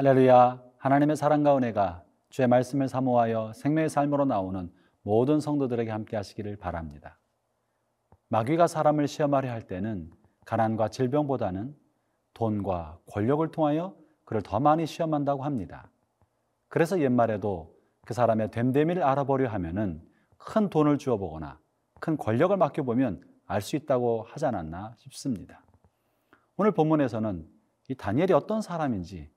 할렐루야. 하나님의 사랑과 은혜가 주의 말씀을 사모하여 생명의 삶으로 나오는 모든 성도들에게 함께 하시기를 바랍니다. 마귀가 사람을 시험하려 할 때는 가난과 질병보다는 돈과 권력을 통하여 그를 더 많이 시험한다고 합니다. 그래서 옛말에도 그 사람의 됨됨이를 알아보려 하면은 큰 돈을 주어 보거나 큰 권력을 맡겨 보면 알 수 있다고 하지 않았나 싶습니다. 오늘 본문에서는 이 다니엘이 어떤 사람인지,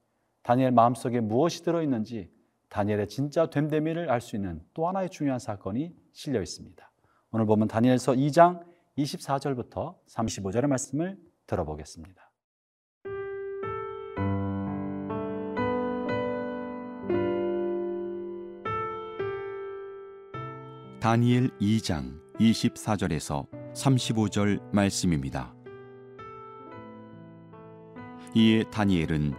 다니엘 마음속에 무엇이 들어 있는지, 다니엘의 진짜 됨됨이를 알 수 있는 또 하나의 중요한 사건이 실려 있습니다. 오늘 보면 다니엘서 2장 24절부터 35절의 말씀을 들어보겠습니다. 다니엘 2장 24절에서 35절 말씀입니다. 이에 다니엘은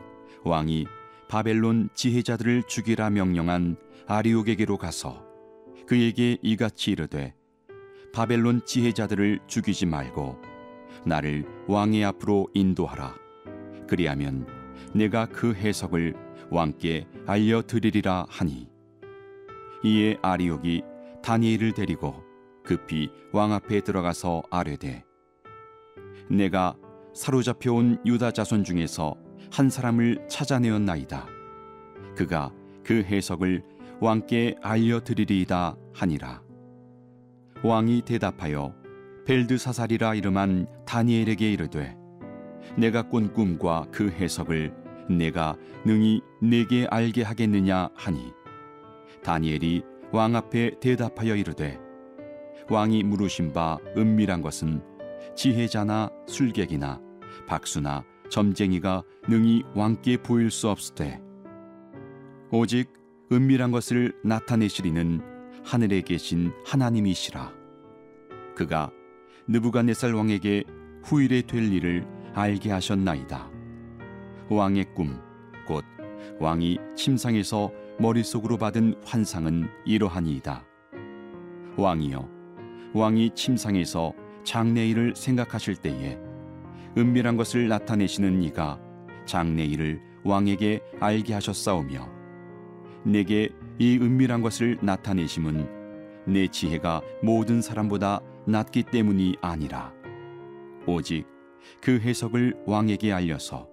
왕이 바벨론 지혜자들을 죽이라 명령한 아리옥에게로 가서 그에게 이같이 이르되 바벨론 지혜자들을 죽이지 말고 나를 왕의 앞으로 인도하라. 그리하면 내가 그 해석을 왕께 알려드리리라 하니. 이에 아리옥이 다니엘을 데리고 급히 왕 앞에 들어가서 아뢰되 내가 사로잡혀 온 유다 자손 중에서 한 사람을 찾아내었나이다. 그가 그 해석을 왕께 알려드리리이다 하니라. 왕이 대답하여 벨드사살이라 이름한 다니엘에게 이르되 내가 꾼 꿈과 그 해석을 내가 능히 내게 알게 하겠느냐 하니? 다니엘이 왕 앞에 대답하여 이르되 왕이 물으신 바 은밀한 것은 지혜자나 술객이나 박수나 점쟁이가 능히 왕께 보일 수 없으되 오직 은밀한 것을 나타내시리는 하늘에 계신 하나님이시라. 그가 느부갓네살 왕에게 후일에 될 일을 알게 하셨나이다. 왕의 꿈 곧 왕이 침상에서 머릿속으로 받은 환상은 이러하니이다. 왕이여 왕이 침상에서 장래일을 생각하실 때에 은밀한 것을 나타내시는 이가 장래 일을 왕에게 알게 하셨사오며 내게 이 은밀한 것을 나타내심은 내 지혜가 모든 사람보다 낫기 때문이 아니라 오직 그 해석을 왕에게 알려서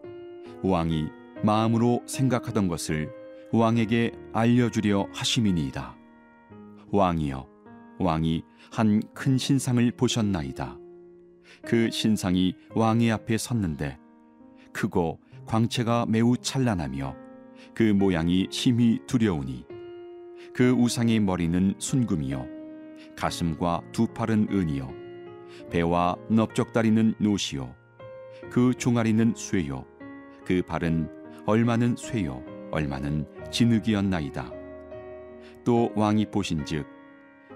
왕이 마음으로 생각하던 것을 왕에게 알려주려 하심이니이다. 왕이여, 왕이 한 큰 신상을 보셨나이다. 그 신상이 왕의 앞에 섰는데 크고 광채가 매우 찬란하며 그 모양이 심히 두려우니 그 우상의 머리는 순금이요 가슴과 두 팔은 은이요 배와 넓적다리는 노시요 그 종아리는 쇠요 그 발은 얼마는 쇠요 얼마는 진흙이었나이다. 또 왕이 보신즉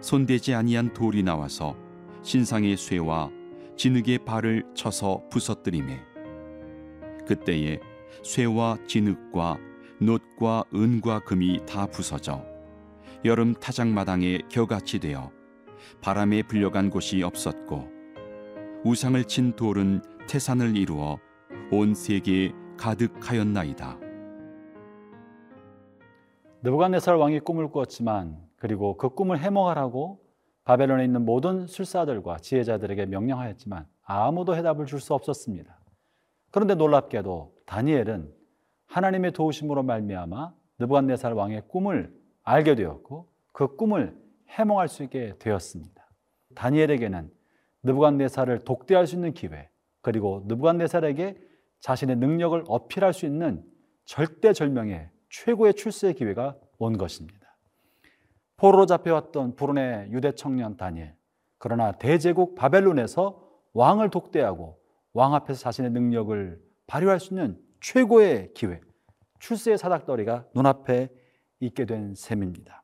손대지 아니한 돌이 나와서 신상의 쇠와 진흙의 발을 쳐서 부서뜨리매 그때에 쇠와 진흙과 놋과 은과 금이 다 부서져 여름 타작마당에 겨같이 되어 바람에 불려간 곳이 없었고 우상을 친 돌은 태산을 이루어 온 세계에 가득하였나이다. 느부갓네살 왕이 꿈을 꾸었지만 그리고 그 꿈을 해몽하라고 바벨론에 있는 모든 술사들과 지혜자들에게 명령하였지만 아무도 해답을 줄 수 없었습니다. 그런데 놀랍게도 다니엘은 하나님의 도우심으로 말미암아 느부갓네살 왕의 꿈을 알게 되었고 그 꿈을 해몽할 수 있게 되었습니다. 다니엘에게는 느부갓네살을 독대할 수 있는 기회 그리고 느부갓네살에게 자신의 능력을 어필할 수 있는 절대절명의 최고의 출세의 기회가 온 것입니다. 포로로 잡혀왔던 불운의 유대 청년 다니엘. 그러나 대제국 바벨론에서 왕을 독대하고 왕 앞에서 자신의 능력을 발휘할 수 있는 최고의 기회, 출세의 사닥더리가 눈앞에 있게 된 셈입니다.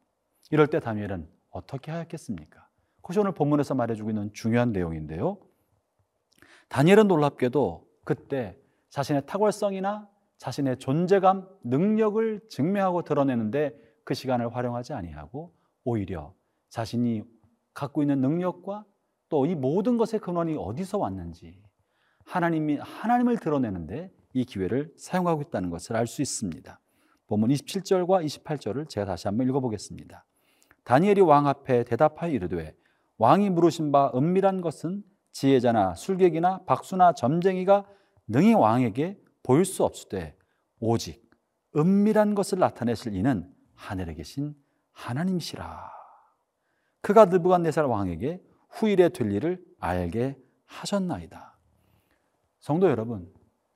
이럴 때 다니엘은 어떻게 하였겠습니까? 그것이 오늘 본문에서 말해주고 있는 중요한 내용인데요. 다니엘은 놀랍게도 그때 자신의 탁월성이나 자신의 존재감, 능력을 증명하고 드러내는데 그 시간을 활용하지 아니하고 오히려 자신이 갖고 있는 능력과 또 이 모든 것의 근원이 어디서 왔는지 하나님이 하나님을 드러내는데 이 기회를 사용하고 있다는 것을 알 수 있습니다. 본문 27절과 28절을 제가 다시 한번 읽어보겠습니다. 다니엘이 왕 앞에 대답하여 이르되 왕이 물으신 바 은밀한 것은 지혜자나 술객이나 박수나 점쟁이가 능히 왕에게 보일 수 없으되 오직 은밀한 것을 나타내실 이는 하늘에 계신 하나님이시라. 그가 느부갓네살 왕에게 후일에 될 일을 알게 하셨나이다. 성도 여러분,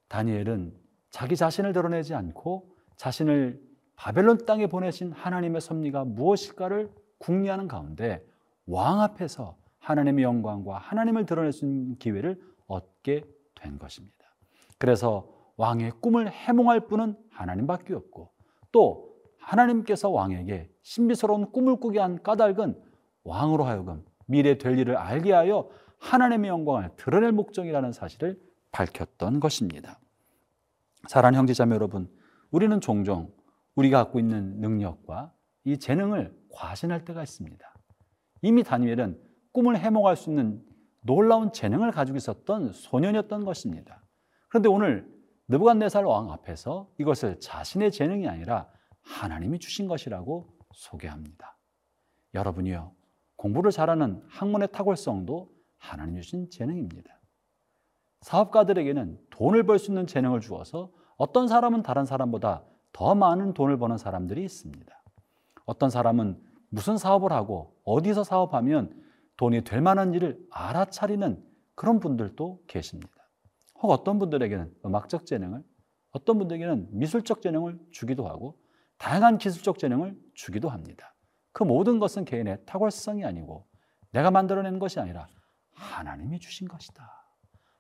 다니엘은 자기 자신을 드러내지 않고 자신을 바벨론 땅에 보내신 하나님의 섭리가 무엇일까를 궁리하는 가운데 왕 앞에서 하나님의 영광과 하나님을 드러낼 수 있는 기회를 얻게 된 것입니다. 그래서 왕의 꿈을 해몽할 분은 하나님밖에 없고 또 하나님께서 왕에게 신비스러운 꿈을 꾸게 한 까닭은 왕으로 하여금 미래 될 일을 알게 하여 하나님의 영광을 드러낼 목적이라는 사실을 밝혔던 것입니다. 사랑하는 형제자매 여러분, 우리는 종종 우리가 갖고 있는 능력과 이 재능을 과신할 때가 있습니다. 이미 다니엘은 꿈을 해몽할 수 있는 놀라운 재능을 가지고 있었던 소년이었던 것입니다. 그런데 오늘 느부갓네살 왕 앞에서 이것을 자신의 재능이 아니라 하나님이 주신 것이라고 소개합니다. 여러분이요 공부를 잘하는 학문의 탁월성도 하나님 주신 재능입니다. 사업가들에게는 돈을 벌 수 있는 재능을 주어서 어떤 사람은 다른 사람보다 더 많은 돈을 버는 사람들이 있습니다. 어떤 사람은 무슨 사업을 하고 어디서 사업하면 돈이 될 만한 일을 알아차리는 그런 분들도 계십니다. 혹 어떤 분들에게는 음악적 재능을, 어떤 분들에게는 미술적 재능을 주기도 하고 다양한 기술적 재능을 주기도 합니다. 그 모든 것은 개인의 탁월성이 아니고 내가 만들어낸 것이 아니라 하나님이 주신 것이다.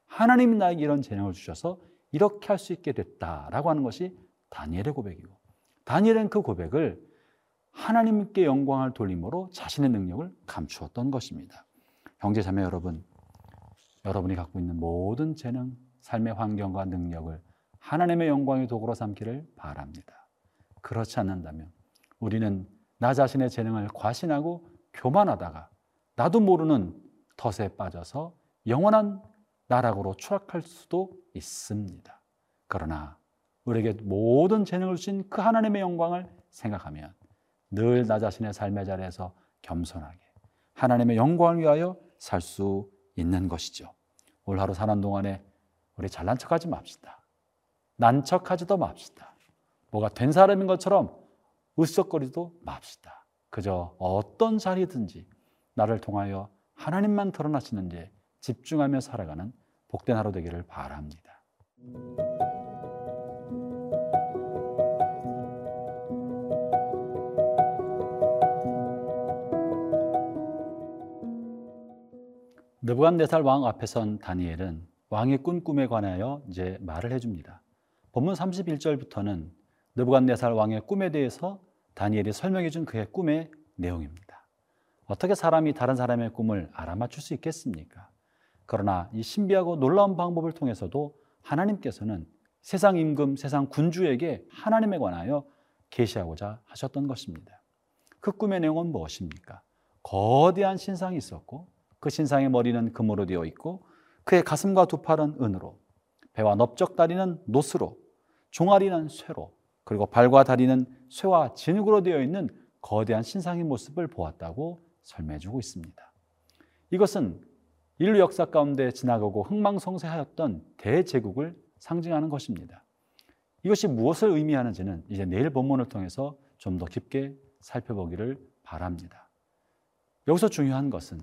하나님이 나에게 이런 재능을 주셔서 이렇게 할 수 있게 됐다라고 하는 것이 다니엘의 고백이고 다니엘은 그 고백을 하나님께 영광을 돌림으로 자신의 능력을 감추었던 것입니다. 형제 자매 여러분, 여러분이 갖고 있는 모든 재능, 삶의 환경과 능력을 하나님의 영광의 도구로 삼기를 바랍니다. 그렇지 않는다면 우리는 나 자신의 재능을 과신하고 교만하다가 나도 모르는 덫에 빠져서 영원한 나락으로 추락할 수도 있습니다. 그러나 우리에게 모든 재능을 주신 그 하나님의 영광을 생각하면 늘 나 자신의 삶의 자리에서 겸손하게 하나님의 영광을 위하여 살 수 있는 것이죠. 올 하루 사는 동안에 우리 잘난 척하지 맙시다. 난 척하지도 맙시다. 뭐가 된 사람인 것처럼 으쓱거리도 맙시다. 그저 어떤 자리든지 나를 통하여 하나님만 드러나시는지 집중하며 살아가는 복된 하루 되기를 바랍니다. 느부갓네살 왕 앞에 선 다니엘은 왕의 꾼 꿈에 관하여 이제 말을 해줍니다. 본문 31절부터는 느부갓네살 왕의 꿈에 대해서 다니엘이 설명해 준 그의 꿈의 내용입니다. 어떻게 사람이 다른 사람의 꿈을 알아맞힐 수 있겠습니까? 그러나 이 신비하고 놀라운 방법을 통해서도 하나님께서는 세상 임금, 세상 군주에게 하나님에 관하여 계시하고자 하셨던 것입니다. 그 꿈의 내용은 무엇입니까? 거대한 신상이 있었고 그 신상의 머리는 금으로 되어 있고 그의 가슴과 두 팔은 은으로 배와 넓적 다리는 노스로 종아리는 쇠로 그리고 발과 다리는 쇠와 진흙으로 되어 있는 거대한 신상의 모습을 보았다고 설명해 주고 있습니다. 이것은 인류 역사 가운데 지나가고 흥망성쇠하였던 대제국을 상징하는 것입니다. 이것이 무엇을 의미하는지는 이제 내일 본문을 통해서 좀 더 깊게 살펴보기를 바랍니다. 여기서 중요한 것은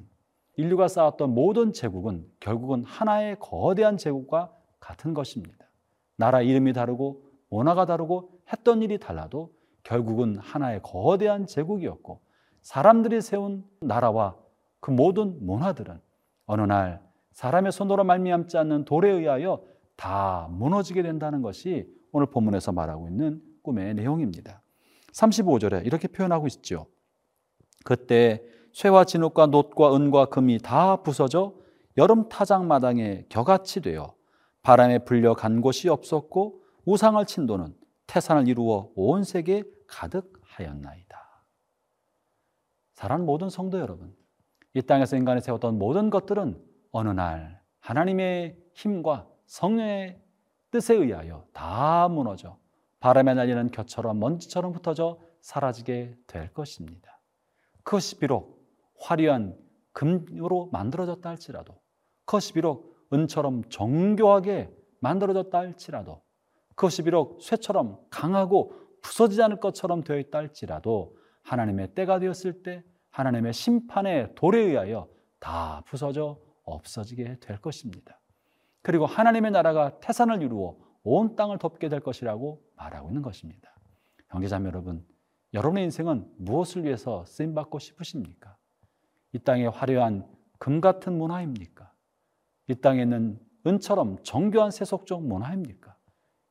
인류가 쌓았던 모든 제국은 결국은 하나의 거대한 제국과 같은 것입니다. 나라 이름이 다르고 문화가 다르고 했던 일이 달라도 결국은 하나의 거대한 제국이었고 사람들이 세운 나라와 그 모든 문화들은 어느 날 사람의 손으로 말미암지 않는 돌에 의하여 다 무너지게 된다는 것이 오늘 본문에서 말하고 있는 꿈의 내용입니다. 35절에 이렇게 표현하고 있죠. 그때 쇠와 진흙과 놋과 은과 금이 다 부서져 여름 타작 마당에 겨같이 되어 바람에 불려 간 곳이 없었고 우상을 친 도는 태산을 이루어 온 세계에 가득하였나이다. 사랑하는 모든 성도 여러분, 이 땅에서 인간이 세웠던 모든 것들은 어느 날 하나님의 힘과 성령의 뜻에 의하여 다 무너져 바람에 날리는 겨처럼 먼지처럼 흩어져 사라지게 될 것입니다. 그것이 비록 화려한 금으로 만들어졌다 할지라도 그것이 비록 은처럼 정교하게 만들어졌다 할지라도 그것이 비록 쇠처럼 강하고 부서지지 않을 것처럼 되어 있다 할지라도 하나님의 때가 되었을 때 하나님의 심판의 돌에 의하여 다 부서져 없어지게 될 것입니다. 그리고 하나님의 나라가 태산을 이루어 온 땅을 덮게 될 것이라고 말하고 있는 것입니다. 형제자매 여러분, 여러분의 인생은 무엇을 위해서 쓰임 받고 싶으십니까? 이 땅의 화려한 금 같은 문화입니까? 이 땅에 있는 은처럼 정교한 세속적 문화입니까?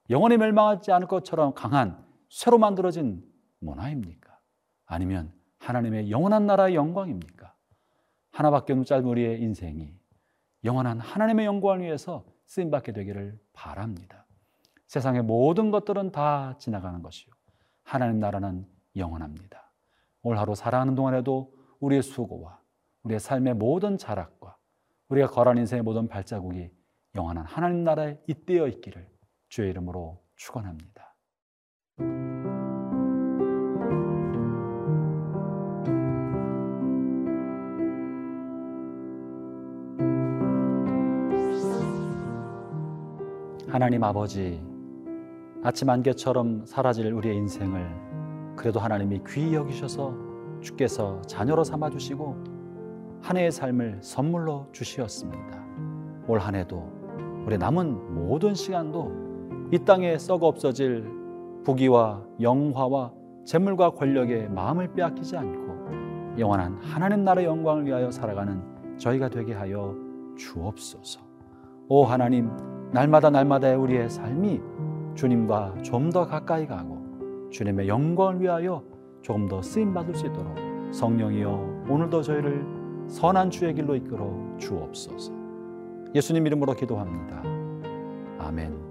영원히 멸망하지 않을 것처럼 강한 새로 만들어진 문화입니까? 아니면 하나님의 영원한 나라의 영광입니까? 하나밖에 없는 짧은 우리의 인생이 영원한 하나님의 영광을 위해서 쓰임 받게 되기를 바랍니다. 세상의 모든 것들은 다 지나가는 것이요. 하나님 나라는 영원합니다. 오늘 하루 살아가는 동안에도 우리의 수고와 우리의 삶의 모든 자락과 우리가 걸어간 인생의 모든 발자국이 영원한 하나님 나라에 잇대어 있기를 주의 이름으로 축원합니다. 하나님 아버지, 아침 안개처럼 사라질 우리의 인생을 그래도 하나님이 귀히 여기셔서 주께서 자녀로 삼아 주시고 한 해의 삶을 선물로 주시었습니다. 올 한 해도 우리 남은 모든 시간도 이 땅에 썩어 없어질 부귀와 영화와 재물과 권력의 마음을 빼앗기지 않고 영원한 하나님 나라의 영광을 위하여 살아가는 저희가 되게 하여 주옵소서. 오 하나님, 날마다 날마다의 우리의 삶이 주님과 좀 더 가까이 가고 주님의 영광을 위하여 조금 더 쓰임 받을 수 있도록 성령이여 오늘도 저희를 선한 주의 길로 이끌어 주옵소서. 예수님 이름으로 기도합니다. 아멘.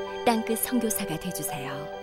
땅끝 성교사가 되주세요